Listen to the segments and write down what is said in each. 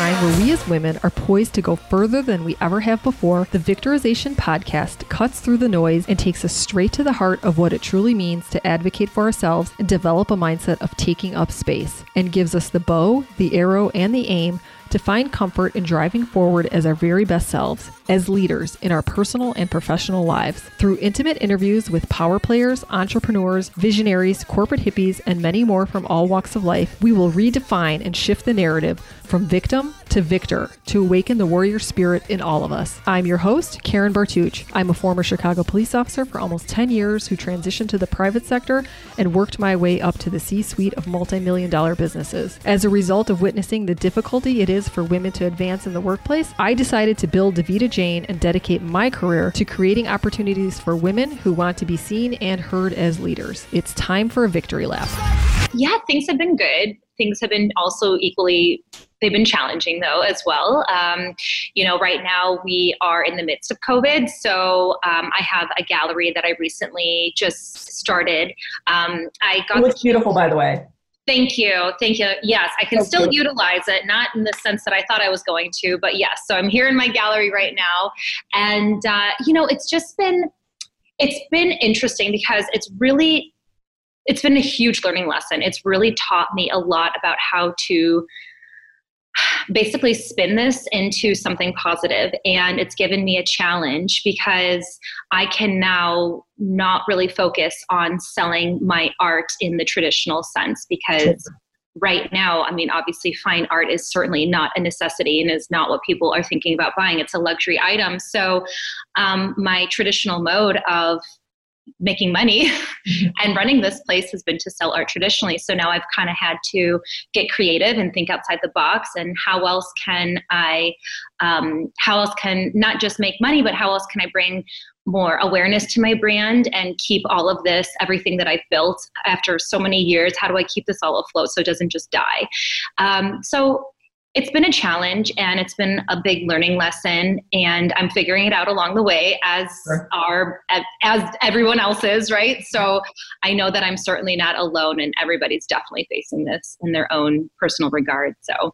time where we as women are poised to go further than we ever have before, the Victorization podcast cuts through the noise and takes us straight to the heart of what it truly means to advocate for ourselves and develop a mindset of taking up space, and gives us the bow, the arrow, and the aim to find comfort in driving forward as our very best selves, as leaders in our personal and professional lives. Through intimate interviews with power players, entrepreneurs, visionaries, corporate hippies, and many more from all walks of life, we will redefine and shift the narrative from victim to victor to awaken the warrior spirit in all of us. I'm your host, Karen Bartuch. I'm a former Chicago police officer for almost 10 years who transitioned to the private sector and worked my way up to the C suite of multi million dollar businesses. As a result of witnessing the difficulty it is for women to advance in the workplace, I decided to build Davita Jane and dedicate my career to creating opportunities for women who want to be seen and heard as leaders. It's time for a victory lap. Yeah, things have been good. Things have been also equally they've been challenging though as well. Um, you know, right now we are in the midst of COVID, so um, I have a gallery that I recently just started. Um, I got. It looks beautiful, by the way. Thank you. Thank you. Yes, I can still utilize it, not in the sense that I thought I was going to, but yes. So I'm here in my gallery right now. And, uh, you know, it's just been, it's been interesting because it's really, it's been a huge learning lesson. It's really taught me a lot about how to basically spin this into something positive. And it's given me a challenge because i can now not really focus on selling my art in the traditional sense because right now i mean obviously fine art is certainly not a necessity and is not what people are thinking about buying. It's a luxury item. So um, my traditional mode of making money mm-hmm. and running this place has been to sell art traditionally so now i've kind of had to get creative and think outside the box and how else can i um, how else can not just make money but how else can i bring more awareness to my brand and keep all of this everything that i've built after so many years how do i keep this all afloat so it doesn't just die um, so it's been a challenge and it's been a big learning lesson and i'm figuring it out along the way as are as everyone else is right? So i know that i'm certainly not alone and everybody's definitely facing this in their own personal regard so.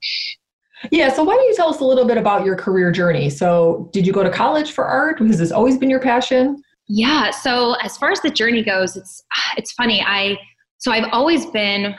Yeah so why don't you tell us a little bit about your career journey? So did you go to college for art? Has this always been your passion? Yeah so as far as the journey goes it's it's funny i so i've always been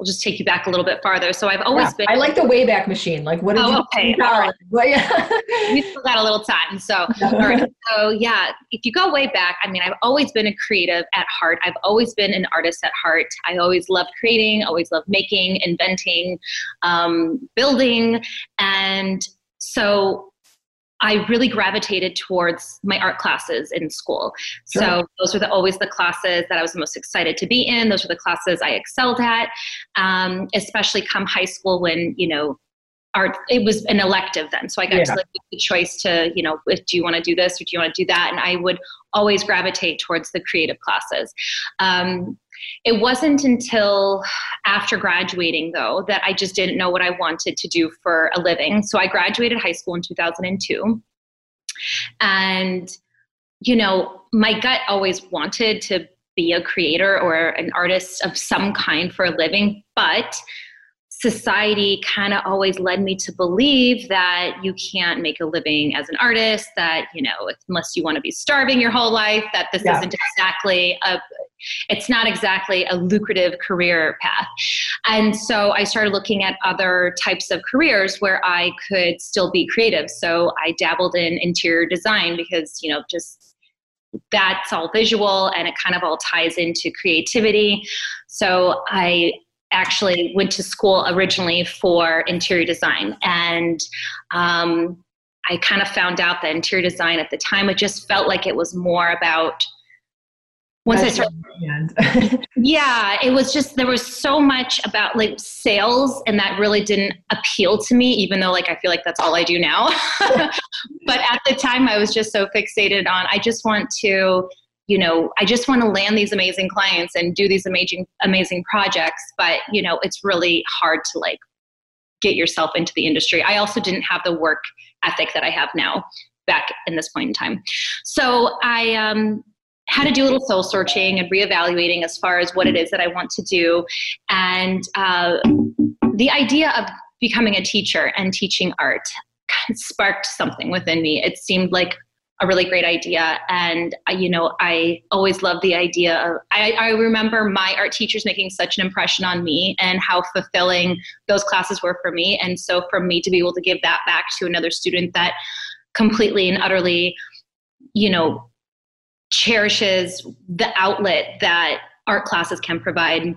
we'll just take you back a little bit farther. So I've always yeah, been. I like the Wayback Machine. Like, what did oh, you? Okay, all right. we still got a little time. So, right. so yeah, if you go way back, I mean, I've always been a creative at heart. I've always been an artist at heart. I always loved creating. Always loved making, inventing, um, building, and so I really gravitated towards my art classes in school. Sure. So those were the, always the classes that I was most excited to be in. Those were the classes I excelled at, um, especially come high school when, you know, art, it was an elective then. So I got yeah. to like, make the choice to, you know, if, do you want to do this or do you want to do that? And I would always gravitate towards the creative classes. Um, it wasn't until after graduating, though, that I just didn't know what I wanted to do for a living. So I graduated high school in 2002. And, you know, my gut always wanted to be a creator or an artist of some kind for a living, but society kind of always led me to believe that you can't make a living as an artist that you know unless you want to be starving your whole life that this yeah. isn't exactly a it's not exactly a lucrative career path. And so i started looking at other types of careers where i could still be creative. So i dabbled in interior design because you know just that's all visual and it kind of all ties into creativity. So i actually went to school originally for interior design and um, i kind of found out that interior design at the time it just felt like it was more about once That's I started, yeah, it was just there was so much about like sales, and that really didn't appeal to me. Even though, like, I feel like that's all I do now. but at the time, I was just so fixated on I just want to you know i just want to land these amazing clients and do these amazing amazing projects but you know it's really hard to like get yourself into the industry i also didn't have the work ethic that i have now back in this point in time so i um, had to do a little soul searching and reevaluating as far as what it is that i want to do and uh, the idea of becoming a teacher and teaching art sparked something within me. It seemed like a really great idea. And, uh, you know, I always loved the idea of, I, I, remember my art teachers making such an impression on me and how fulfilling those classes were for me. And so for me to be able to give that back to another student that completely and utterly, you know, cherishes the outlet that art classes can provide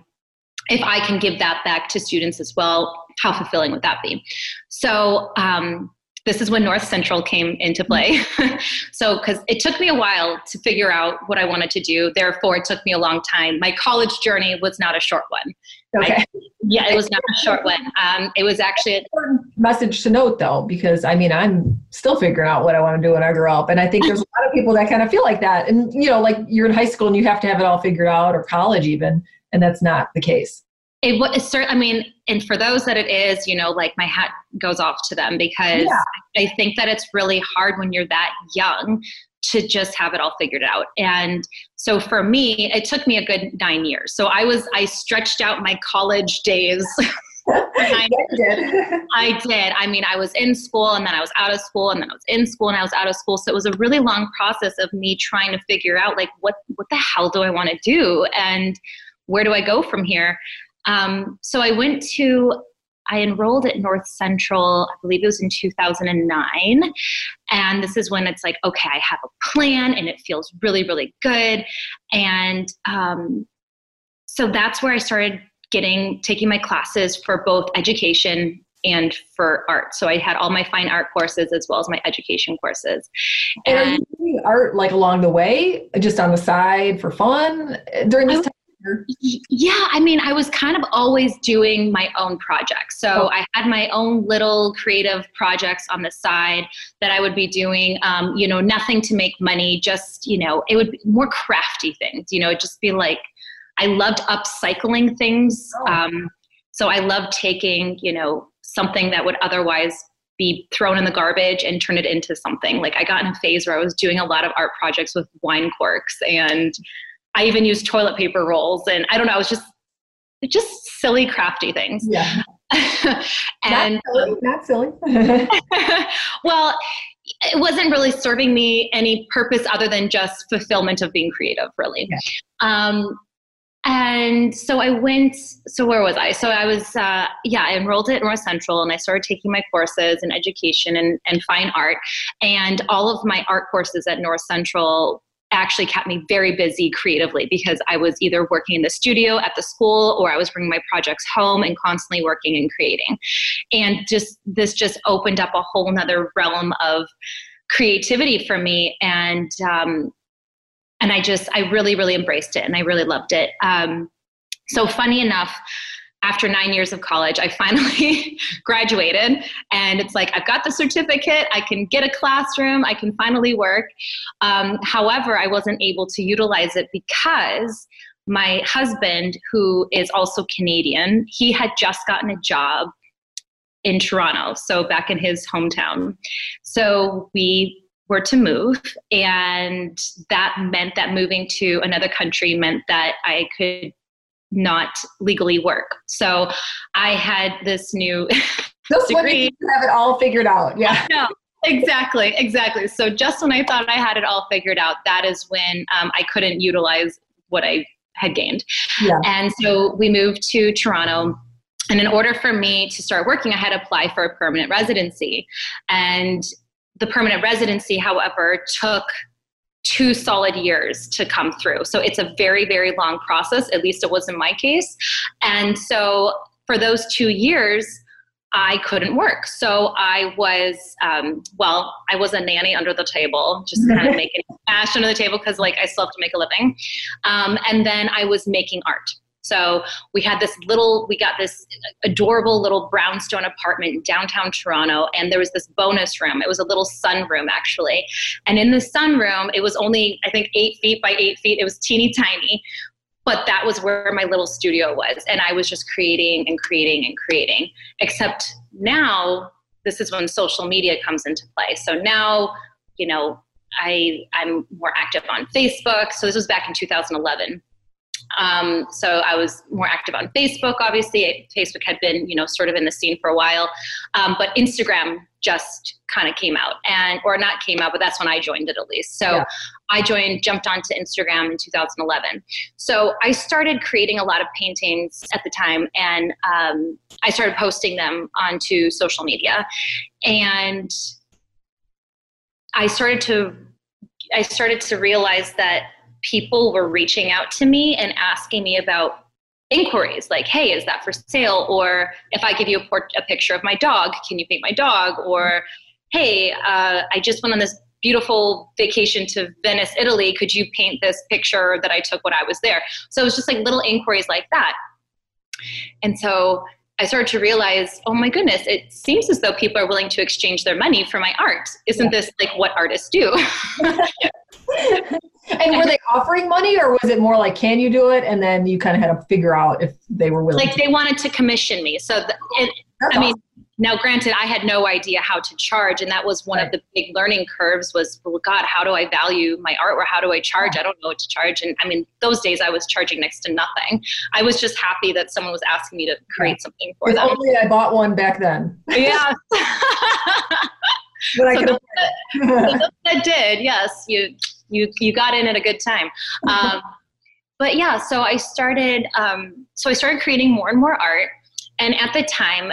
if I can give that back to students as well, how fulfilling would that be? So, um, this is when North Central came into play. so, because it took me a while to figure out what I wanted to do, therefore, it took me a long time. My college journey was not a short one. Okay. I, yeah, it was not a short one. Um, it was actually an important message to note, though, because I mean, I'm still figuring out what I want to do when I grow up, and I think there's a lot of people that kind of feel like that. And you know, like you're in high school and you have to have it all figured out, or college even, and that's not the case it was certain i mean and for those that it is you know like my hat goes off to them because yeah. i think that it's really hard when you're that young to just have it all figured out and so for me it took me a good nine years so i was i stretched out my college days I, did. I did. I mean, I was in school and then I was out of school and then I was in school and I was out of school. So it was a really long process of me trying to figure out like what what the hell do I want to do and where do I go from here? Um, so I went to, I enrolled at North Central, I believe it was in 2009. And this is when it's like, okay, I have a plan and it feels really, really good. And um, so that's where I started getting, taking my classes for both education and for art. So I had all my fine art courses as well as my education courses. And, and are you doing art like along the way, just on the side for fun during this time? Yeah, I mean, I was kind of always doing my own projects. So oh. I had my own little creative projects on the side that I would be doing, um, you know, nothing to make money, just, you know, it would be more crafty things, you know, it'd just be like, I loved upcycling things. Oh. Um, so I loved taking, you know, something that would otherwise be thrown in the garbage and turn it into something. Like I got in a phase where I was doing a lot of art projects with wine corks and I even used toilet paper rolls and I don't know, it was just just silly crafty things. Yeah. and not silly. Not silly. well, it wasn't really serving me any purpose other than just fulfillment of being creative, really. Yeah. Um, and so I went, so where was I? So I was, uh, yeah, I enrolled at North Central and I started taking my courses in education and, and fine art. And all of my art courses at North Central actually kept me very busy creatively because I was either working in the studio at the school or I was bringing my projects home and constantly working and creating. And just this just opened up a whole nother realm of creativity for me. And um, and I just I really really embraced it and I really loved it. Um, so funny enough, after nine years of college, I finally graduated. And it's like, I've got the certificate, I can get a classroom, I can finally work. Um, however, I wasn't able to utilize it because my husband, who is also Canadian, he had just gotten a job in Toronto, so back in his hometown. So we were to move, and that meant that moving to another country meant that I could not legally work. So I had this new Just degree. Have it all figured out. Yeah. No, exactly, exactly. So just when I thought I had it all figured out, that is when um, I couldn't utilize what I had gained. Yeah. And so we moved to Toronto. And in order for me to start working, I had to apply for a permanent residency. And the permanent residency, however, took two solid years to come through. So it's a very, very long process, at least it was in my case. And so for those two years, I couldn't work. So I was, um, well, I was a nanny under the table, just kind of making cash under the table because, like, I still have to make a living. Um, and then I was making art. So we had this little, we got this adorable little brownstone apartment in downtown Toronto, and there was this bonus room. It was a little sunroom, actually. And in the sunroom, it was only, I think, eight feet by eight feet. It was teeny tiny. But that was where my little studio was. And I was just creating and creating and creating. Except now, this is when social media comes into play. So now, you know, I, I'm more active on Facebook. So this was back in 2011 Um, so I was more active on Facebook. Obviously, Facebook had been, you know, sort of in the scene for a while, um, but Instagram just kind of came out, and or not came out, but that's when I joined it at least. So yeah. I joined, jumped onto Instagram in 2011. So I started creating a lot of paintings at the time, and um, I started posting them onto social media, and I started to I started to realize that people were reaching out to me and asking me about inquiries like, hey, is that for sale? Or if I give you a, port- a picture of my dog, can you paint my dog? Or, hey, uh, I just went on this beautiful vacation to Venice, Italy. Could you paint this picture that I took when I was there? So it was just like little inquiries like that. And so I started to realize, oh my goodness, it seems as though people are willing to exchange their money for my art. Isn't yeah. this like what artists do? and were they offering money or was it more like can you do it? And then you kind of had to figure out if they were willing like they wanted to commission me. So the, it, i awesome. mean now granted i had no idea how to charge and that was one right. of the big learning curves was well god how do i value my art or how do i charge? I don't know what to charge. And i mean those days i was charging next to nothing. I was just happy that someone was asking me to create something for if them. only i bought one back then. Yeah. But I so that, that did yes you you you got in at a good time. Um, but yeah, so I started um, so I started creating more and more art, and at the time,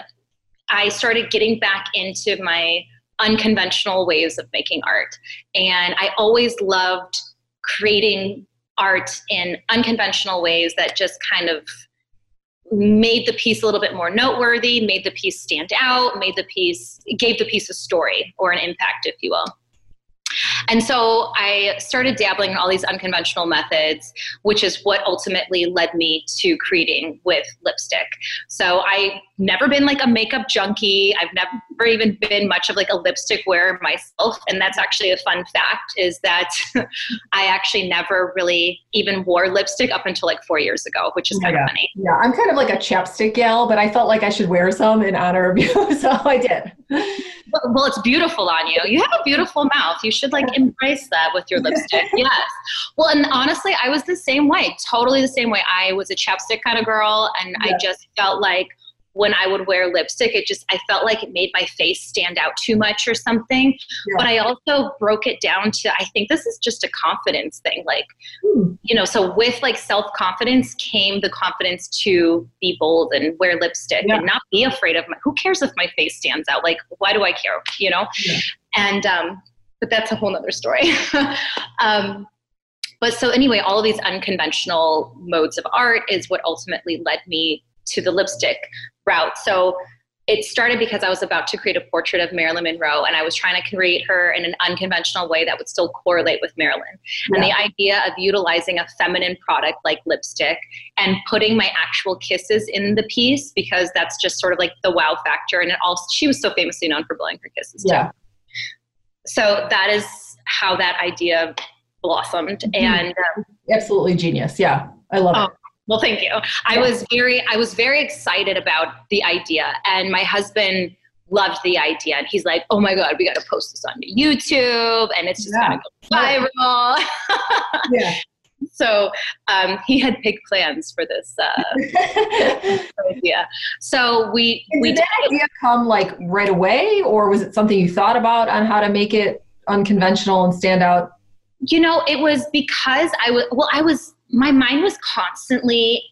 I started getting back into my unconventional ways of making art, and I always loved creating art in unconventional ways that just kind of made the piece a little bit more noteworthy, made the piece stand out, made the piece gave the piece a story or an impact, if you will. And so I started dabbling in all these unconventional methods, which is what ultimately led me to creating with lipstick. So I've never been like a makeup junkie. I've never even been much of like a lipstick wearer myself. And that's actually a fun fact is that I actually never really even wore lipstick up until like four years ago, which is kind yeah. of funny. Yeah, I'm kind of like a chapstick gal, but I felt like I should wear some in honor of you. so I did. Well, it's beautiful on you. You have a beautiful mouth. You should like embrace that with your lipstick. yes. Well, and honestly, I was the same way, totally the same way. I was a chapstick kind of girl, and. I just felt like when I would wear lipstick, it just, I felt like it made my face stand out too much or something. Yeah. But I also broke it down to, I think this is just a confidence thing. Like, hmm. you know, so with like self confidence came the confidence to be bold and wear lipstick yeah. and not be afraid of my, who cares if my face stands out? Like, why do I care? You know? Yeah. And, um, but that's a whole nother story. um, but so anyway, all of these unconventional modes of art is what ultimately led me to the lipstick route. So it started because I was about to create a portrait of Marilyn Monroe and I was trying to create her in an unconventional way that would still correlate with Marilyn. Yeah. And the idea of utilizing a feminine product like lipstick and putting my actual kisses in the piece because that's just sort of like the wow factor. And it also, she was so famously known for blowing her kisses yeah. too. So that is how that idea blossomed. Mm-hmm. And um, absolutely genius. Yeah. I love oh, it. Well, thank you. I was very, I was very excited about the idea, and my husband loved the idea, and he's like, "Oh my god, we got to post this on YouTube, and it's just yeah. gonna go viral." yeah. So um, he had big plans for this uh, idea. So we and we did that idea come like right away, or was it something you thought about on how to make it unconventional and stand out? You know, it was because I was well, I was my mind was constantly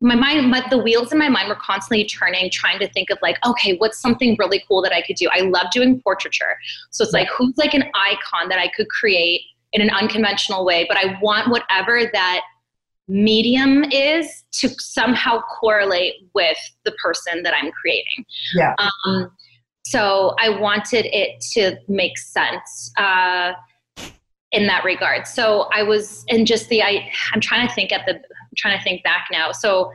my mind but the wheels in my mind were constantly turning trying to think of like okay what's something really cool that i could do? I love doing portraiture. So it's like who's like an icon that i could create in an unconventional way? But i want whatever that medium is to somehow correlate with the person that i'm creating. Yeah. Um, so i wanted it to make sense. Uh, in that regard. So I was, and just the, I, I'm trying to think at the, I'm trying to think back now. So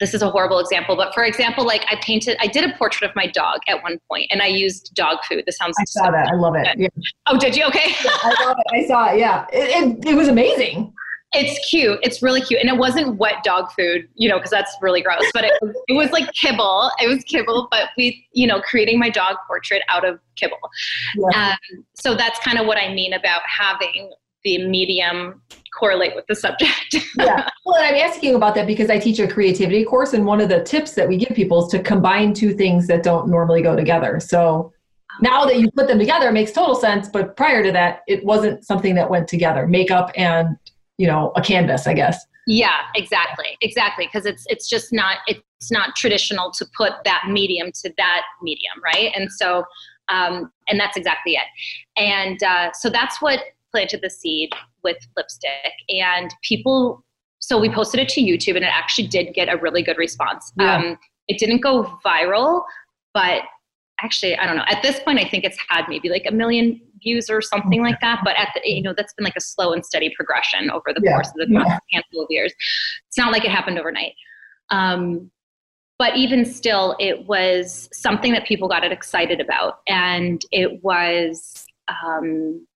this is a horrible example, but for example, like I painted, I did a portrait of my dog at one point, and I used dog food. This sounds. I saw so that. I love it. Yeah. Oh, did you? Okay. yeah, I love it. I saw it. Yeah, it, it, it was amazing. It's cute. It's really cute. And it wasn't wet dog food, you know, because that's really gross. But it, it was like kibble. It was kibble, but we, you know, creating my dog portrait out of kibble. Yeah. Um, so that's kind of what I mean about having the medium correlate with the subject. yeah. Well, I'm asking about that because I teach a creativity course, and one of the tips that we give people is to combine two things that don't normally go together. So now that you put them together, it makes total sense. But prior to that, it wasn't something that went together. Makeup and you know a canvas, I guess. Yeah, exactly, exactly. Because it's it's just not it's not traditional to put that medium to that medium, right? And so, um, and that's exactly it. And uh, so that's what planted the seed with lipstick, and people. So we posted it to YouTube, and it actually did get a really good response. Yeah. Um, it didn't go viral, but actually i don't know at this point i think it's had maybe like a million views or something like that but at the you know that's been like a slow and steady progression over the yeah. course of the yeah. handful of years it's not like it happened overnight um, but even still it was something that people got excited about and it was um,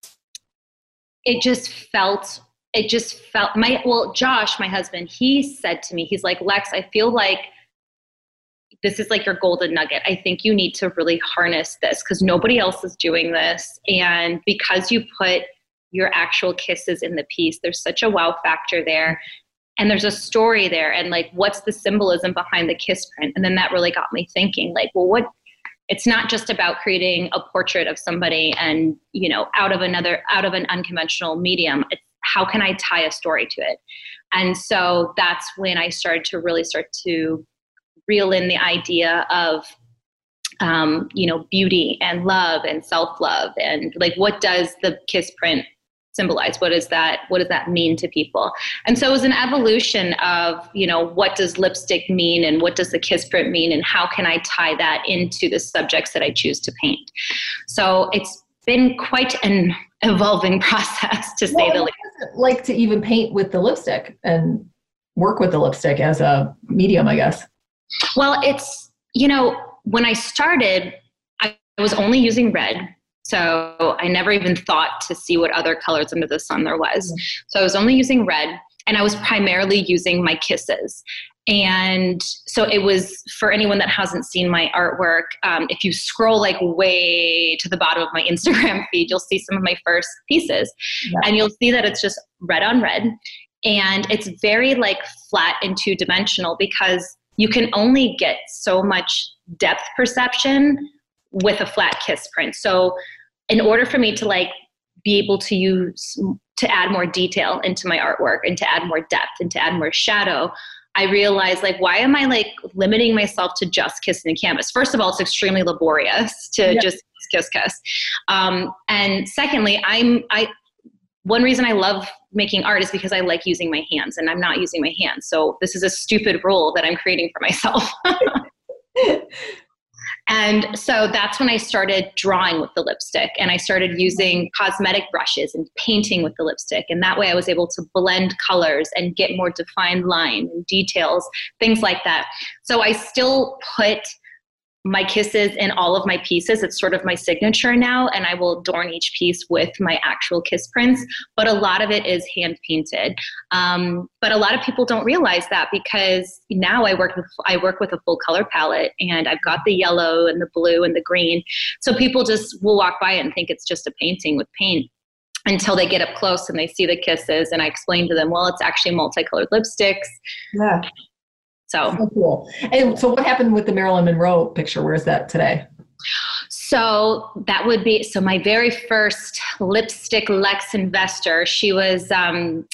it just felt it just felt my well josh my husband he said to me he's like lex i feel like this is like your golden nugget. I think you need to really harness this because nobody else is doing this. And because you put your actual kisses in the piece, there's such a wow factor there. And there's a story there. And like, what's the symbolism behind the kiss print? And then that really got me thinking, like, well, what? It's not just about creating a portrait of somebody and, you know, out of another, out of an unconventional medium. It's how can I tie a story to it? And so that's when I started to really start to reel in the idea of um, you know beauty and love and self-love and like what does the kiss print symbolize? What is that what does that mean to people? And so it was an evolution of you know what does lipstick mean and what does the kiss print mean and how can i tie that into the subjects that i choose to paint? So it's been quite an evolving process to say well, the least like to even paint with the lipstick and work with the lipstick as a medium i guess well, it's, you know, when I started, I was only using red. So I never even thought to see what other colors under the sun there was. Mm-hmm. So I was only using red and I was primarily using my kisses. And so it was for anyone that hasn't seen my artwork. Um, if you scroll like way to the bottom of my Instagram feed, you'll see some of my first pieces, yeah. and you'll see that it's just red on red, and it's very like flat and two dimensional because you can only get so much depth perception with a flat kiss print. So in order for me to like be able to use to add more detail into my artwork and to add more depth and to add more shadow, I realized like why am I like limiting myself to just kissing the canvas? First of all, it's extremely laborious to yeah. just kiss kiss. Um, and secondly, I'm I one reason I love making art is because I like using my hands and I'm not using my hands. So this is a stupid rule that I'm creating for myself. and so that's when I started drawing with the lipstick and I started using cosmetic brushes and painting with the lipstick. And that way I was able to blend colors and get more defined line and details, things like that. So I still put my kisses in all of my pieces. It's sort of my signature now, and I will adorn each piece with my actual kiss prints. But a lot of it is hand painted. Um, but a lot of people don't realize that because now I work with I work with a full color palette, and I've got the yellow and the blue and the green. So people just will walk by it and think it's just a painting with paint until they get up close and they see the kisses and i explain to them well it's actually multicolored lipsticks yeah so, so cool. And so, what happened with the Marilyn Monroe picture? Where is that today? So that would be so. My very first lipstick Lex investor. She was. Um,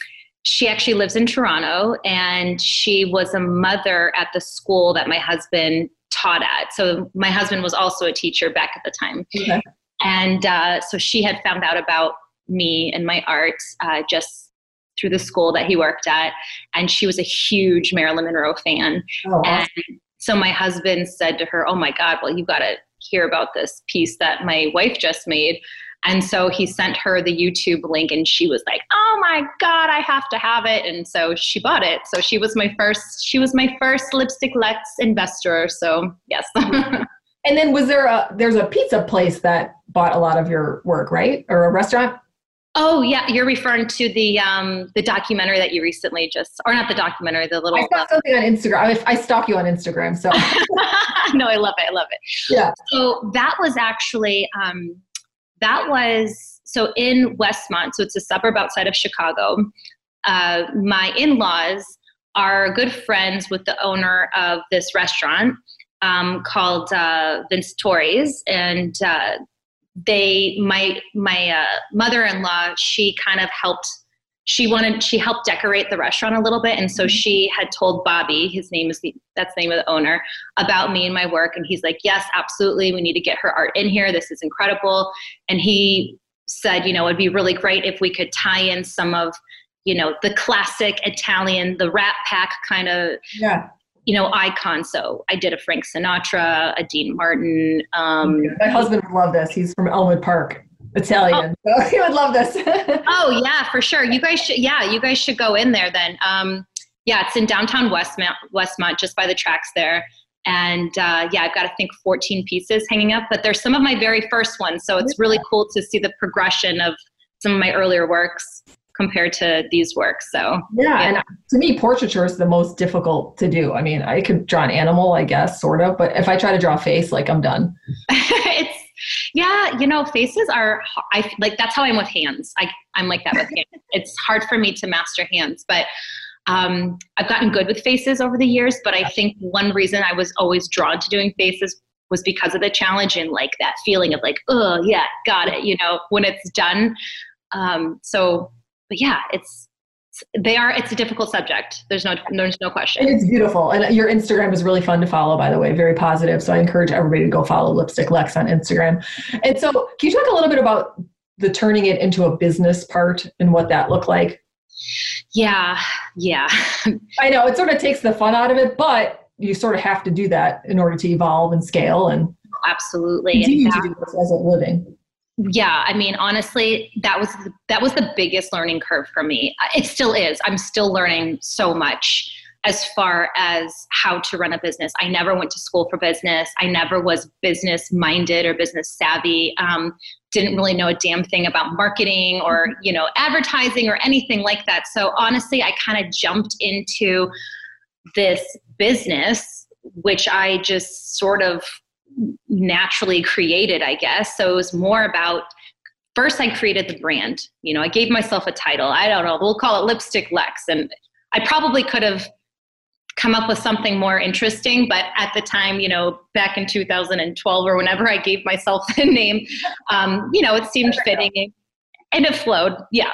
she actually lives in Toronto, and she was a mother at the school that my husband taught at. So my husband was also a teacher back at the time, okay. and uh, so she had found out about me and my art uh, just through the school that he worked at, and she was a huge Marilyn Monroe fan. Oh, awesome. And so my husband said to her, "Oh my God, well you've got to hear about this piece that my wife just made." And so he sent her the YouTube link, and she was like, "Oh my God, I have to have it!" And so she bought it. So she was my first. She was my first lipstick Lex investor. So yes. and then was there a there's a pizza place that bought a lot of your work, right, or a restaurant? Oh yeah, you're referring to the um, the documentary that you recently just, or not the documentary, the little. I saw something on Instagram. I, I stalk you on Instagram, so. no, I love it. I love it. Yeah. So that was actually um, that was so in Westmont, so it's a suburb outside of Chicago. Uh, my in-laws are good friends with the owner of this restaurant um, called uh, Vince Torres, and uh, they my my uh, mother-in-law she kind of helped she wanted she helped decorate the restaurant a little bit. And so mm-hmm. she had told bobby his name is the that's the name of the owner about me and my work. And he's like yes absolutely. We need to get her art in here. This is incredible. And he said you know it'd be really great if we could tie in some of you know the classic italian the rat pack kind of yeah you know, icon. So I did a Frank Sinatra, a Dean Martin. Um, My husband would love this. He's from Elmwood Park, Italian. Oh. So he would love this. oh yeah, for sure. You guys should. Yeah, you guys should go in there then. Um, yeah, it's in downtown Westmont, Westmont, just by the tracks there. And uh, yeah, I've got I think 14 pieces hanging up, but there's some of my very first ones. So it's really cool to see the progression of some of my earlier works compared to these works. So yeah, yeah, and to me, portraiture is the most difficult to do. I mean, I could draw an animal, I guess, sort of, but if I try to draw a face, like I'm done. it's yeah, you know, faces are I like that's how I'm with hands. I I'm like that with hands. It's hard for me to master hands, but um, I've gotten good with faces over the years. But I think one reason I was always drawn to doing faces was because of the challenge and like that feeling of like, oh yeah, got it. You know, when it's done. Um, so but yeah, it's they are it's a difficult subject. There's no there's no question. It's beautiful. And your instagram is really fun to follow by the way. Very positive. So i encourage everybody to go follow lipstick lex on instagram. And so can you talk a little bit about the turning it into a business part and what that looked like? Yeah yeah. I know it sort of takes the fun out of it but you sort of have to do that in order to evolve and scale and absolutely. continue to do this as a living yeah i mean honestly that was the, that was the biggest learning curve for me. It still is. I'm still learning so much as far as how to run a business. I never went to school for business. I never was business minded or business savvy. Um, didn't really know a damn thing about marketing or mm-hmm. you know advertising or anything like that. So honestly i kind of jumped into this business which i just sort of naturally created, I guess. So it was more about first I created the brand. You know, I gave myself a title. I don't know, we'll call it Lipstick Lex. And I probably could have come up with something more interesting, but at the time, you know, back in 2012 or whenever I gave myself the name, um, you know, it seemed fitting and it flowed. Yeah.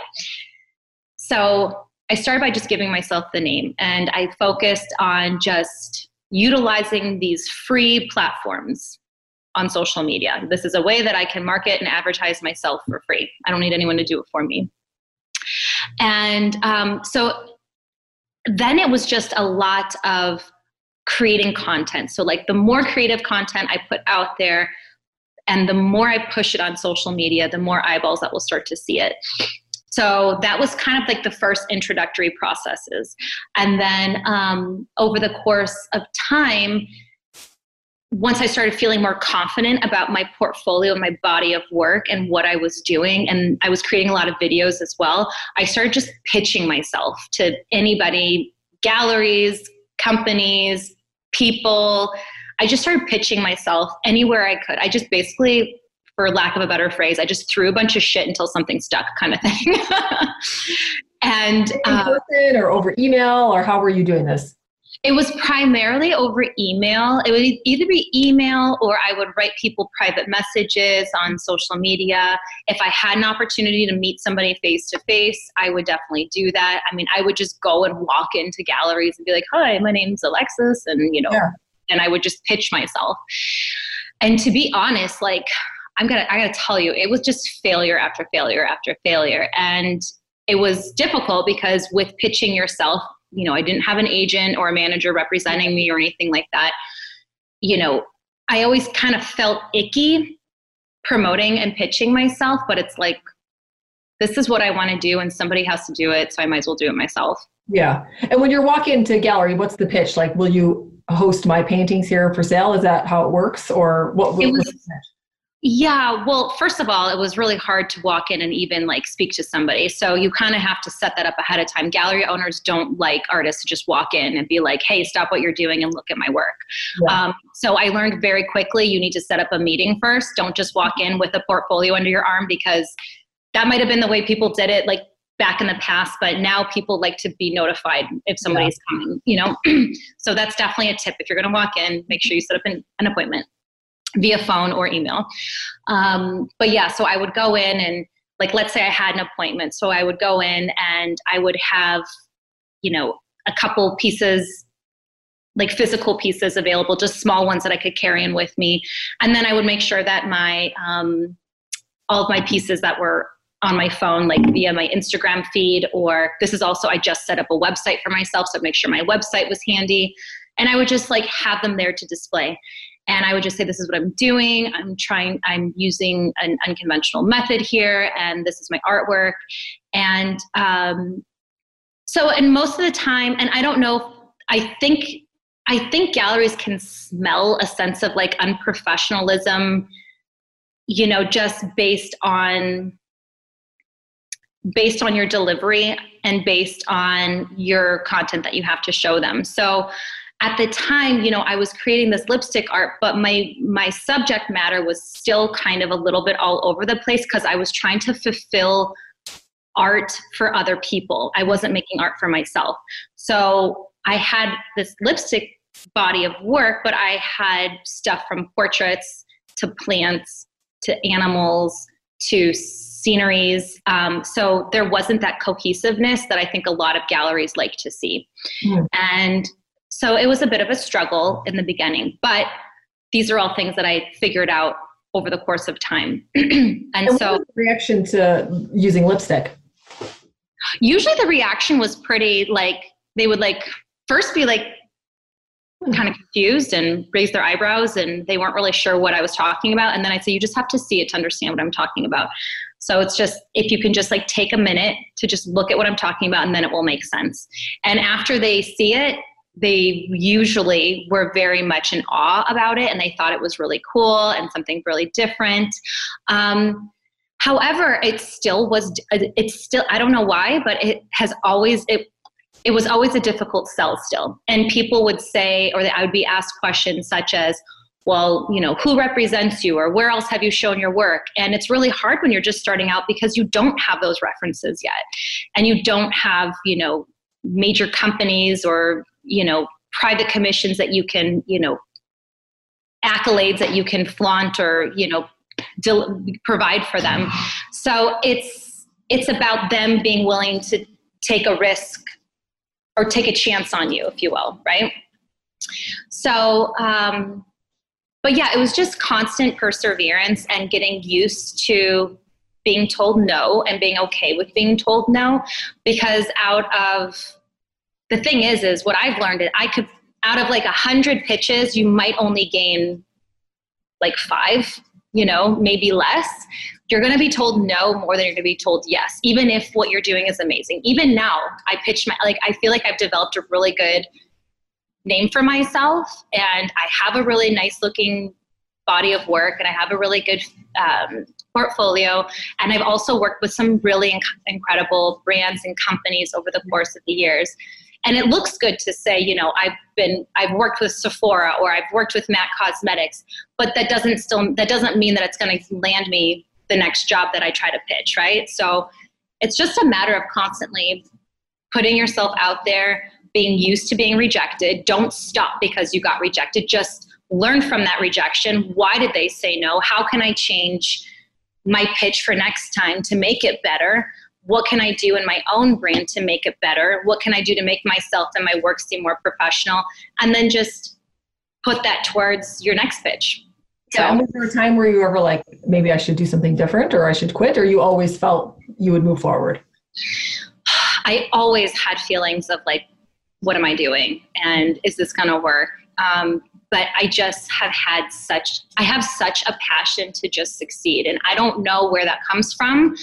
So I started by just giving myself the name and I focused on just utilizing these free platforms on social media. This is a way that I can market and advertise myself for free. I don't need anyone to do it for me. And um, so then it was just a lot of creating content. So, like, the more creative content I put out there, and the more I push it on social media, the more eyeballs that will start to see it. So that was kind of like the first introductory processes. And then um, over the course of time, once I started feeling more confident about my portfolio, and my body of work, and what I was doing, and I was creating a lot of videos as well, I started just pitching myself to anybody, galleries, companies, people. I just started pitching myself anywhere I could. I just basically for lack of a better phrase, I just threw a bunch of shit until something stuck, kind of thing. and in uh, person or over email, or how were you doing this? It was primarily over email. It would either be email or I would write people private messages on social media. If I had an opportunity to meet somebody face to face, I would definitely do that. I mean, I would just go and walk into galleries and be like, "Hi, my name's Alexis," and you know, yeah. and I would just pitch myself. And to be honest, like I'm gonna I gotta tell you, it was just failure after failure after failure. And it was difficult because with pitching yourself, you know, I didn't have an agent or a manager representing me or anything like that. You know, I always kind of felt icky promoting and pitching myself, but it's like this is what I want to do and somebody has to do it, so I might as well do it myself. Yeah. And when you're walking into gallery, what's the pitch? Like, will you host my paintings here for sale? Is that how it works? Or what, what was, yeah, well, first of all, it was really hard to walk in and even like speak to somebody. So you kind of have to set that up ahead of time. Gallery owners don't like artists to just walk in and be like, hey, stop what you're doing and look at my work. Yeah. Um, so I learned very quickly you need to set up a meeting first. Don't just walk in with a portfolio under your arm because that might have been the way people did it like back in the past, but now people like to be notified if somebody's yeah. coming, you know? so that's definitely a tip. If you're going to walk in, make sure you set up an, an appointment via phone or email. Um, but yeah, so I would go in and like, let's say I had an appointment. So I would go in and I would have, you know, a couple pieces like physical pieces available, just small ones that I could carry in with me. And then I would make sure that my um, all of my pieces that were on my phone, like via my Instagram feed, or this is also, I just set up a website for myself, so make sure my website was handy. And I would just like have them there to display. And I would just say, this is what I'm doing. I'm trying, I'm using an unconventional method here, and this is my artwork. And um, so, and most of the time, and I don't know, I think, I think galleries can smell a sense of like unprofessionalism, you know, just based on based on your delivery and based on your content that you have to show them. So at the time, you know, I was creating this lipstick art, but my my subject matter was still kind of a little bit all over the place because I was trying to fulfill art for other people. I wasn't making art for myself. So I had this lipstick body of work, but I had stuff from portraits to plants to animals to sceneries. Um, so there wasn't that cohesiveness that I think a lot of galleries like to see. Mm. And so it was a bit of a struggle in the beginning, but these are all things that I figured out over the course of time. and, and so reaction to using lipstick. Usually the reaction was pretty like they would like first be like hmm. kind of confused and raise their eyebrows and they weren't really sure what I was talking about. And then I'd say, you just have to see it to understand what I'm talking about. So it's just, if you can just like take a minute to just look at what I'm talking about and then it will make sense. And after they see it, they usually were very much in awe about it and they thought it was really cool and something really different. Um, however, it still was, it's still, I don't know why, but it has always, it it was always a difficult sell still. And people would say, or I would be asked questions such as, well, you know, who represents you or where else have you shown your work? And it's really hard when you're just starting out because you don't have those references yet. And you don't have, you know, major companies or, you know, private commissions that you can, you know, accolades that you can flaunt or, you know, del- provide for them. So it's it's about them being willing to take a risk or take a chance on you, if you will, right? So, um, but yeah, it was just constant perseverance and getting used to being told no and being okay with being told no because out of the thing is is what i've learned is i could out of like a hundred pitches you might only gain like five you know maybe less you're going to be told no more than you're going to be told yes, even if what you're doing is amazing. Even now, I pitch my, like, I feel like I've developed a really good name for myself and I have a really nice looking body of work and I have a really good um, portfolio. And I've also worked with some really inc- incredible brands and companies over the course of the years. And it looks good to say, you know, I've been, I've worked with Sephora or I've worked with MAC Cosmetics, but that doesn't still, that doesn't mean that it's going to land me the next job that I try to pitch, right? So it's just a matter of constantly putting yourself out there, being used to being rejected. Don't stop because you got rejected. Just learn from that rejection. Why did they say no? How can I change my pitch for next time to make it better? What can I do in my own brand to make it better? What can I do to make myself and my work seem more professional? And then just put that towards your next pitch. So, was there a time where you ever like, maybe I should do something different or I should quit, or you always felt you would move forward? I always had feelings of like, what am I doing? And is this going to work? Um, but I just have had such, I have such a passion to just succeed. And I don't know where that comes from.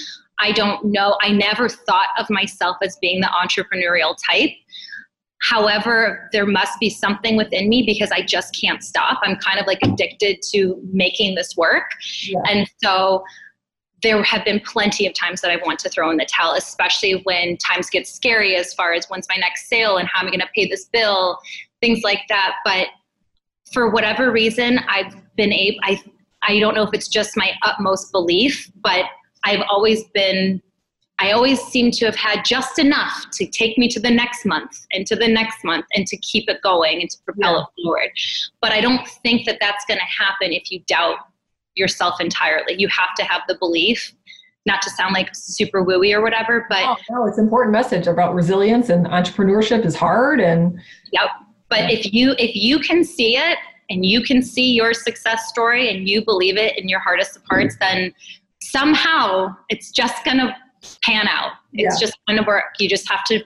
I don't know. I never thought of myself as being the entrepreneurial type. However, there must be something within me because I just can't stop. I'm kind of like addicted to making this work. Yeah. And so there have been plenty of times that I want to throw in the towel, especially when times get scary as far as when's my next sale and how am I going to pay this bill, things like that. But for whatever reason, I've been able, I, I don't know if it's just my utmost belief, but I've always been I always seem to have had just enough to take me to the next month and to the next month and to keep it going and to propel Yeah. it forward. But I don't think that that's going to happen if you doubt yourself entirely. You have to have the belief, not to sound like super wooey or whatever, but Oh, no, it's an important message about resilience and entrepreneurship is hard and Yep. But if you if you can see it and you can see your success story and you believe it in your hardest of hearts, then somehow it's just gonna pan out. It's Yeah. just gonna work. You just have to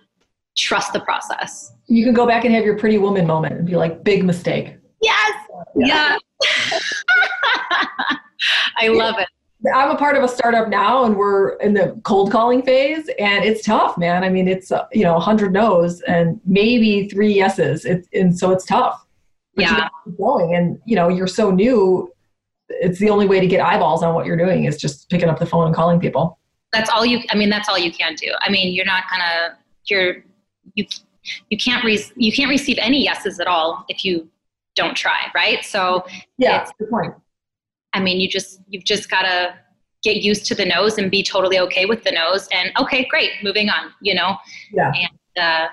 trust the process. you can go back and have your pretty woman moment and be like, big mistake. Yes. Yeah. I love it. I'm a part of a startup now and we're in the cold calling phase and it's tough, man. I mean, it's, uh, you know, 100 no's and maybe three yeses. It, and so it's tough. But Yeah. going and, you know, you're so new. It's the only way to get eyeballs on what you're doing is just picking up the phone and calling people. That's all you I mean that's all you can do. I mean, you're not gonna you're you you can't re- you can't receive any yeses at all if you don't try, right? So Yeah, It's- good point. I mean, you just you've just got to get used to the no's and be totally okay with the no's. And okay, great, moving on. You know, Yeah. and uh,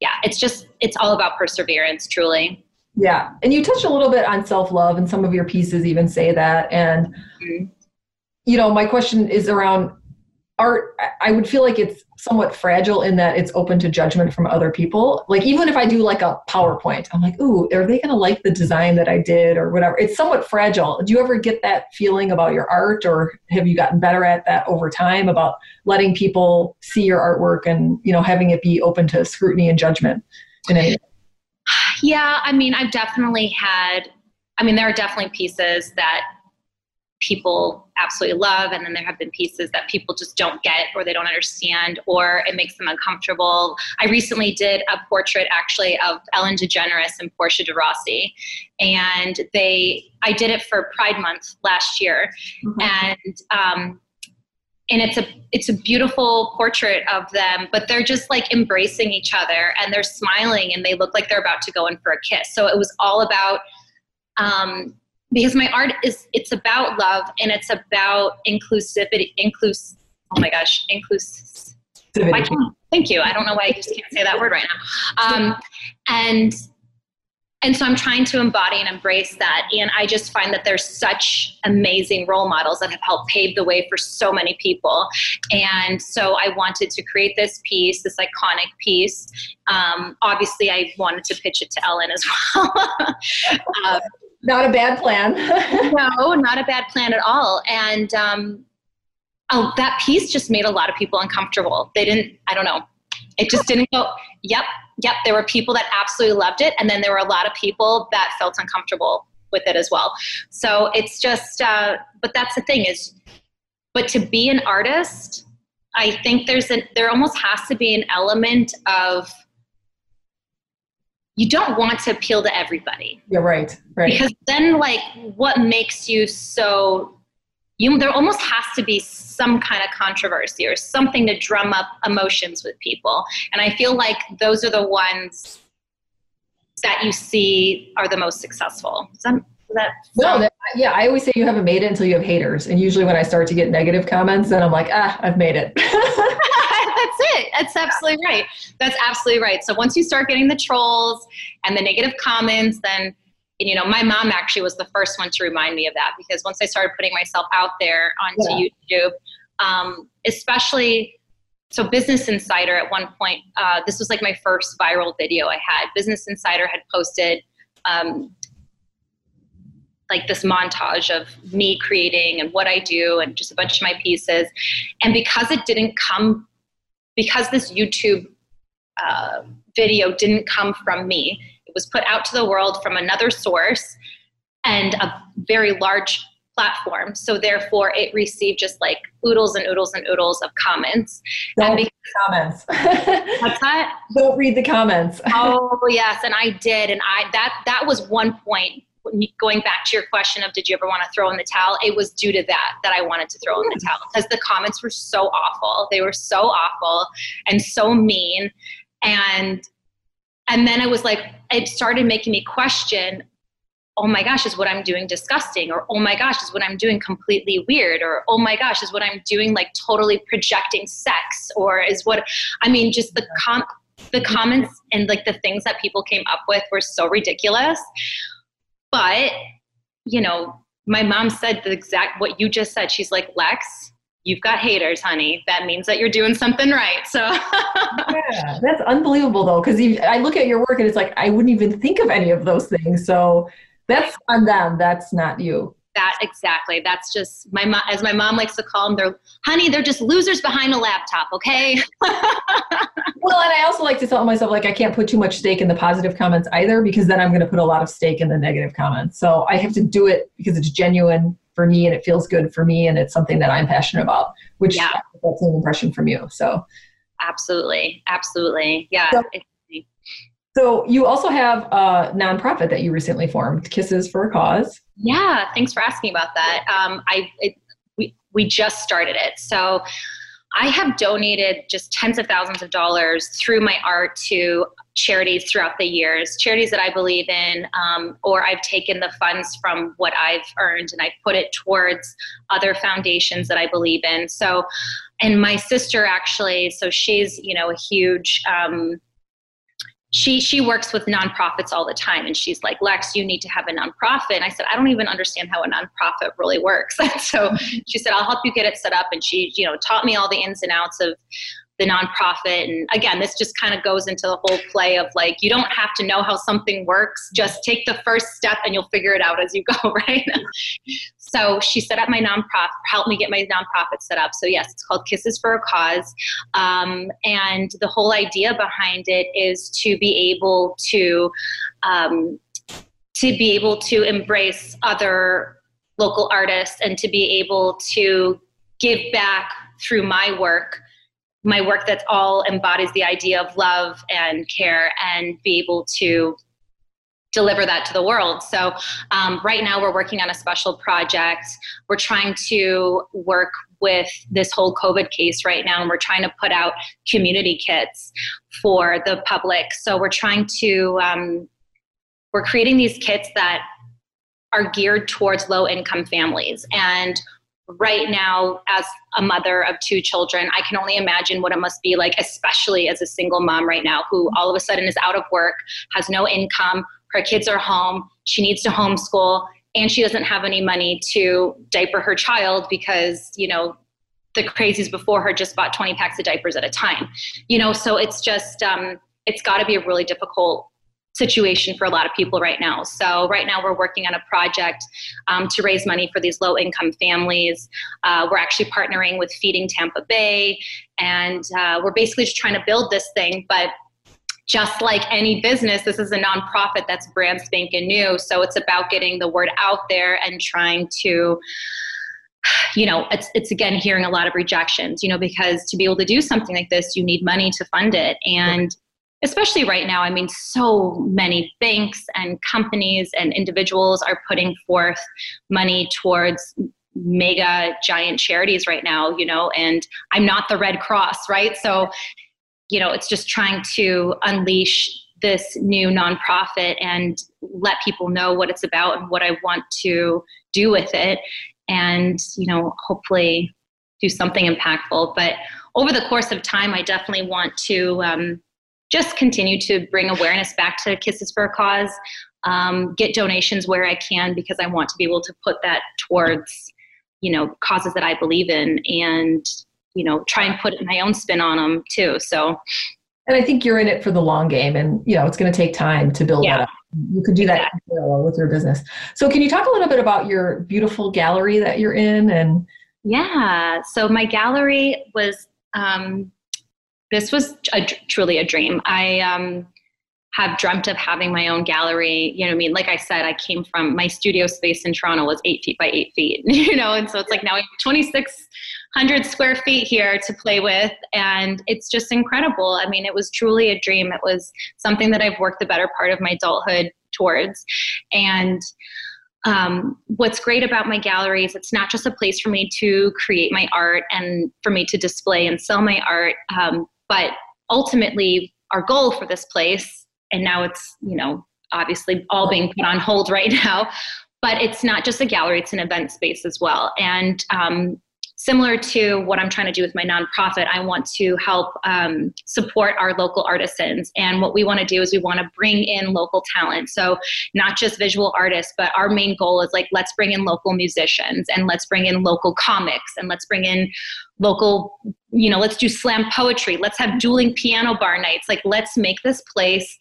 yeah, it's just it's all about perseverance, truly. Yeah. And you touched a little bit on self love, and some of your pieces even say that. And, Mhm. you know, my question is around art. I- would feel like it's somewhat fragile in that it's open to judgment from other people. Like, even if I do like a PowerPoint, I'm like, ooh, are they going to like the design that I did or whatever? It's somewhat fragile. Do you ever get that feeling about your art, or have you gotten better at that over time about letting people see your artwork and, you know, having it be open to scrutiny and judgment in any Yeah, I mean, I've definitely had. I mean, there are definitely pieces that people absolutely love, and then there have been pieces that people just don't get or they don't understand or it makes them uncomfortable. I recently did a portrait actually of Ellen DeGeneres and Portia de Rossi, and they I did it for Pride Month last year, and um, and it's a it's a beautiful portrait of them but they're just like embracing each other and they're smiling and they look like they're about to go in for a kiss. So it was all about um, because my art is it's about love and it's about inclusivity inclus oh my gosh inclus I can't, thank you. I don't know why i just can't say that word right now. Um, and and so i'm trying to embody and embrace that. And i just find that there's such amazing role models that have helped pave the way for so many people. And so i wanted to create this piece this iconic piece. Um, obviously i wanted to pitch it to ellen as well. Um, Not a bad plan. no not a bad plan at all. And um, oh that piece just made a lot of people uncomfortable. They didn't i don't know. It just didn't go yep yep there were people that absolutely loved it and then there were a lot of people that felt uncomfortable with it as well so it's just uh, but that's the thing is but to be an artist i think there's a there almost has to be an element of you don't want to appeal to everybody You're right. Right. because then like what makes you so you there almost has to be some kind of controversy or something to drum up emotions with people and i feel like those are the ones that you see are the most successful Does that, does that No, that, yeah, I always say you haven't made it until you have haters. And usually when I start to get negative comments, then I'm like, ah, I've made it. that's it. That's absolutely right. That's absolutely right. So once you start getting the trolls and the negative comments, then you know my mom actually was the first one to remind me of that because once I started putting myself out there onto YouTube, um, especially so Business Insider at one point, uh, this was like my first viral video I had. Business Insider had posted. Um, like this montage of me creating and what I do and just a bunch of my pieces. And because it didn't come, because this YouTube uh, video didn't come from me, was put out to the world from another source and a very large platform. So therefore, it received just like oodles and oodles and oodles of comments. Don't And read the comments. What's that? Don't read the comments. oh yes, and I did, and I that that was one point. Going back to your question of did you ever want to throw in the towel? It was due to that that I wanted to throw in the towel because the comments were so awful. They were so awful and so mean, and and then it was like it started making me question oh my gosh, is what I'm doing disgusting? Or oh my gosh, is what I'm doing completely weird? Or oh my gosh, is what I'm doing like totally projecting sex? Or is what, I mean, just the com- the comments and like the things that people came up with were so ridiculous. But, you know, my mom said the exact what you just said. She's like, Lex, you've got haters, honey. That means that you're doing something right. So yeah, that's unbelievable though, because I look at your work and it's like I wouldn't even think of any of those things. So that's on them. That's not you. That exactly. That's just my mom, as my mom likes to call them. They're, honey, they're just losers behind a laptop. Okay. well, and I also like to tell myself like I can't put too much stake in the positive comments either because then I'm going to put a lot of stake in the negative comments. So I have to do it because it's genuine for me and it feels good for me and it's something that I'm passionate about. Which yeah. that's an impression from you. So. Absolutely. Absolutely. Yeah. So, so you also have a nonprofit that you recently formed, Kisses for a Cause. Yeah, thanks for asking about that. Um, I it, we we just started it, so I have donated just tens of thousands of dollars through my art to charities throughout the years, charities that I believe in, um, or I've taken the funds from what I've earned and I put it towards other foundations that I believe in. So, and my sister actually, so she's you know a huge. Um, she she works with nonprofits all the time and she's like lex you need to have a nonprofit. And i said i don't even understand how a nonprofit really works. So mm-hmm. she said i'll help you get it set up. And she you know taught me all the ins and outs of the nonprofit. And again this just kind of goes into the whole play of like you don't have to know how something works. Just take the first step and you'll figure it out as you go right? So she set up my nonprofit helped me get my nonprofit set up. So yes it's called kisses for a cause. Um, and the whole idea behind it is to be able to um, to be able to embrace other local artists and to be able to give back through my work my work that's all embodies the idea of love and care and be able to deliver that to the world. So, um, right now, we're working on a special project. We're trying to work with this whole COVID case right now, and we're trying to put out community kits for the public. So, we're trying to, um, we're creating these kits that are geared towards low income families. And right now as a mother of two children i can only imagine what it must be like especially as a single mom right now who all of a sudden is out of work has no income her kids are home she needs to homeschool and she doesn't have any money to diaper her child because you know the crazies before her just bought 20 packs of diapers at a time. You know so it's just um, it's got to be a really difficult situation for a lot of people right now. So, right now, we're working on a project um, to raise money for these low income families. Uh, we're actually partnering with Feeding Tampa Bay, and uh, we're basically just trying to build this thing. But just like any business, this is a nonprofit that's brand spanking new. So, it's about getting the word out there and trying to you know it's it's again hearing a lot of rejections you know because to be able to do something like this you need money to fund it and especially right now, I mean, so many banks and companies and individuals are putting forth money towards mega giant charities right now, you know, and I'm not the Red Cross, right? So, you know, it's just trying to unleash this new nonprofit and let people know what it's about and what I want to do with it and, you know, hopefully do something impactful. But over the course of time, I definitely want to um, just continue to bring awareness back to Kisses for a Cause, um, get donations where I can because I want to be able to put that towards, you know, causes that I believe in and, you know, try and put my own spin on them too. So, and I think you're in it for the long game and, you know, it's going to take time to build yeah. that up. You could do that with your business. So can you talk a little bit about your beautiful gallery that you're in and yeah. So my gallery was um, this was a, truly a dream. I um, have dreamt of having my own gallery. You know, I mean, like I said, I came from my studio space in Toronto was eight feet by eight feet. You know, and so it's like now I have 2,600 square feet here to play with, and it's just incredible. I mean, it was truly a dream. It was something that I've worked the better part of my adulthood towards, and um, what's great about my gallery is it's not just a place for me to create my art and for me to display and sell my art, um, but ultimately, our goal for this place, and now it's, you know, obviously all being put on hold right now. But it's not just a gallery, it's an event space as well. And um, similar to what I'm trying to do with my nonprofit, I want to help um, support our local artisans. And what we want to do is we want to bring in local talent. So, not just visual artists, but our main goal is like, let's bring in local musicians and let's bring in local comics and let's bring in local, you know, let's do slam poetry. Let's have dueling piano bar nights. Like, let's make this place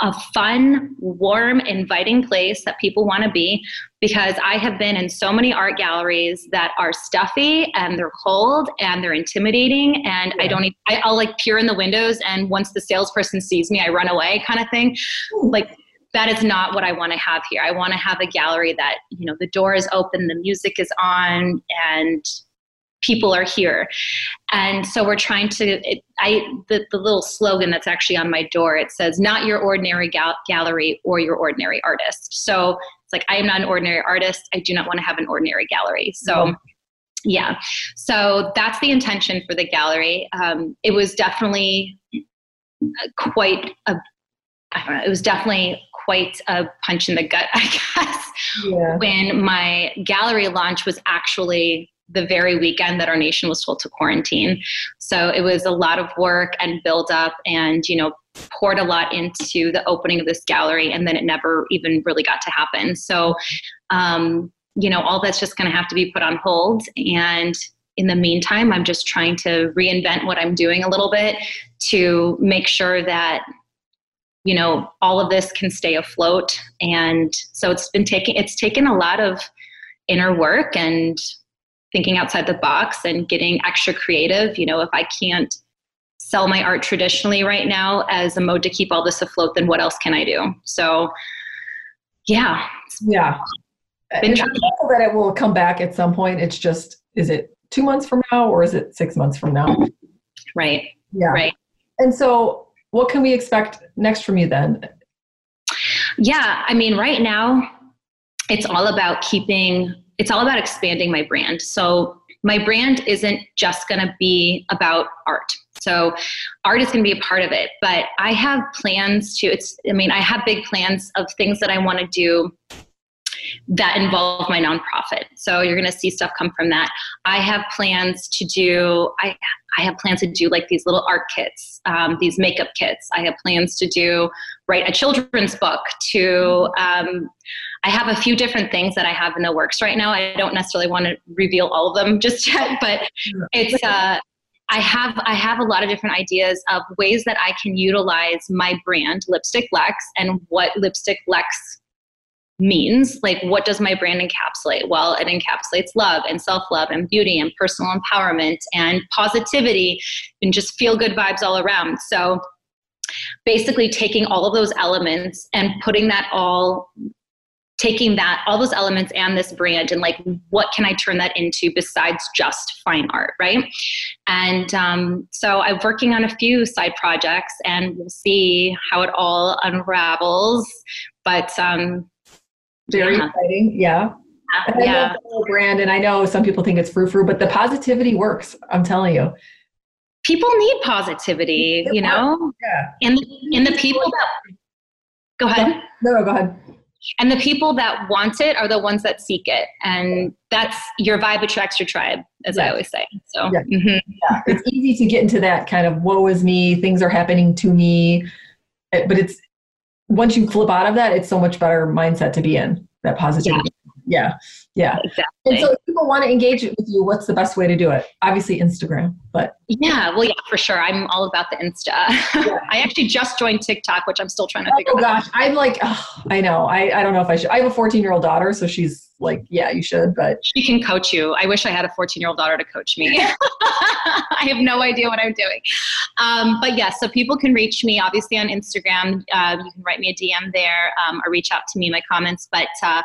a fun, warm, inviting place that people want to be because I have been in so many art galleries that are stuffy and they're cold and they're intimidating and yeah. I don't even, I, I'll like peer in the windows and once the salesperson sees me, I run away kind of thing. Like that is not what I want to have here. I want to have a gallery that, you know, the door is open, the music is on and people are here. And so we're trying to it, i the, the little slogan that's actually on my door it says not your ordinary gal- gallery or your ordinary artist. So it's like i am not an ordinary artist. I do not want to have an ordinary gallery. So yeah. So that's the intention for the gallery. Um, it was definitely quite a I don't know, it was definitely quite a punch in the gut, I guess, yeah. when my gallery launch was actually the very weekend that our nation was told to quarantine. So it was a lot of work and build up and, you know, poured a lot into the opening of this gallery and then it never even really got to happen. So, um, you know, all that's just going to have to be put on hold. And in the meantime, I'm just trying to reinvent what I'm doing a little bit to make sure that you know all of this can stay afloat and so it's been taking it's taken a lot of inner work and thinking outside the box and getting extra creative. You know, if I can't sell my art traditionally right now as a mode to keep all this afloat, then what else can I do? So, yeah. Yeah. Been that it will come back at some point. It's just, is it two months from now or is it six months from now? Right. Yeah. Right. And so, what can we expect next from you then? Yeah. I mean, right now, it's all about keeping it's all about expanding my brand. So my brand isn't just going to be about art. So art is going to be a part of it, but I have plans to it's I mean I have big plans of things that I want to do that involve my nonprofit. So you're going to see stuff come from that. I have plans to do I I have plans to do like these little art kits, um, these makeup kits. I have plans to do write a children's book to um, I have a few different things that I have in the works right now. I don't necessarily want to reveal all of them just yet, but it's uh, I have I have a lot of different ideas of ways that I can utilize my brand, Lipstick Lex, and what Lipstick Lex means. Like, what does my brand encapsulate? Well, it encapsulates love and self love and beauty and personal empowerment and positivity and just feel good vibes all around. So, basically, taking all of those elements and putting that all taking that all those elements and this brand and like what can i turn that into besides just fine art right? And um, so i'm working on a few side projects and we'll see how it all unravels but um, very yeah. exciting yeah. And yeah. brand and i know some people think it's frou frou but the positivity works i'm telling you. People need positivity you know? yeah. And and the people that go ahead. No no go ahead and the people that want it are the ones that seek it and that's your vibe attracts your tribe as i always say so yeah. Mm-hmm. yeah. it's easy to get into that kind of woe is me things are happening to me but it's once you flip out of that it's so much better mindset to be in that positivity yeah yeah. Exactly. and so if people want to engage with you what's the best way to do it obviously instagram but yeah well yeah for sure i'm all about the insta yeah. i actually just joined tiktok which i'm still trying to oh, figure oh, out gosh i'm like oh, i know I, I don't know if i should i have a 14 year old daughter so she's like, yeah, you should, but she can coach you. I wish I had a 14 year old daughter to coach me. I have no idea what I'm doing. Um, but yes, yeah, so people can reach me obviously on Instagram. Uh, you can write me a DM there um, or reach out to me in my comments. But uh,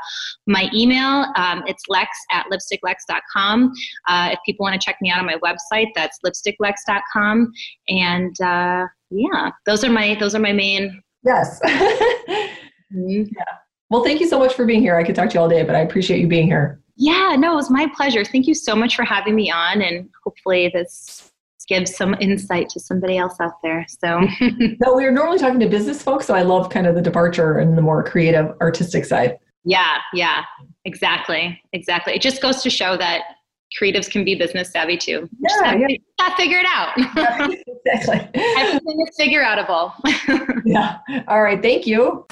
my email, um, it's lex at lipsticklex.com. Uh, if people want to check me out on my website, that's lipsticklex.com. And uh, yeah, those are my those are my main. Yes. mm-hmm. Yeah. Well, thank you so much for being here. I could talk to you all day, but I appreciate you being here. Yeah, no, it was my pleasure. Thank you so much for having me on, and hopefully this gives some insight to somebody else out there. So, no, we are normally talking to business folks, so I love kind of the departure and the more creative, artistic side. Yeah, yeah, exactly, exactly. It just goes to show that creatives can be business savvy too. Yeah, yeah. Not figure it out. exactly. Everything is figure outable. yeah. All right. Thank you.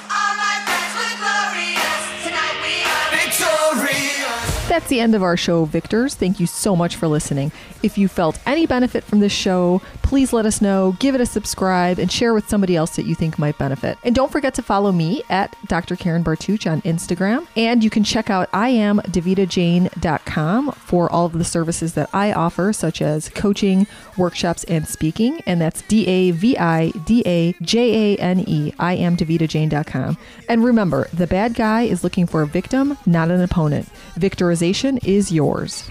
That's the end of our show, Victors. Thank you so much for listening. If you felt any benefit from this show, please let us know, give it a subscribe, and share with somebody else that you think might benefit. And don't forget to follow me at Dr. Karen Bartuch on Instagram. And you can check out iamdavidajane.com for all of the services that I offer, such as coaching, workshops, and speaking. And that's D A V I D A J A N E, iamdavidajane.com. And remember, the bad guy is looking for a victim, not an opponent. Victorization is yours.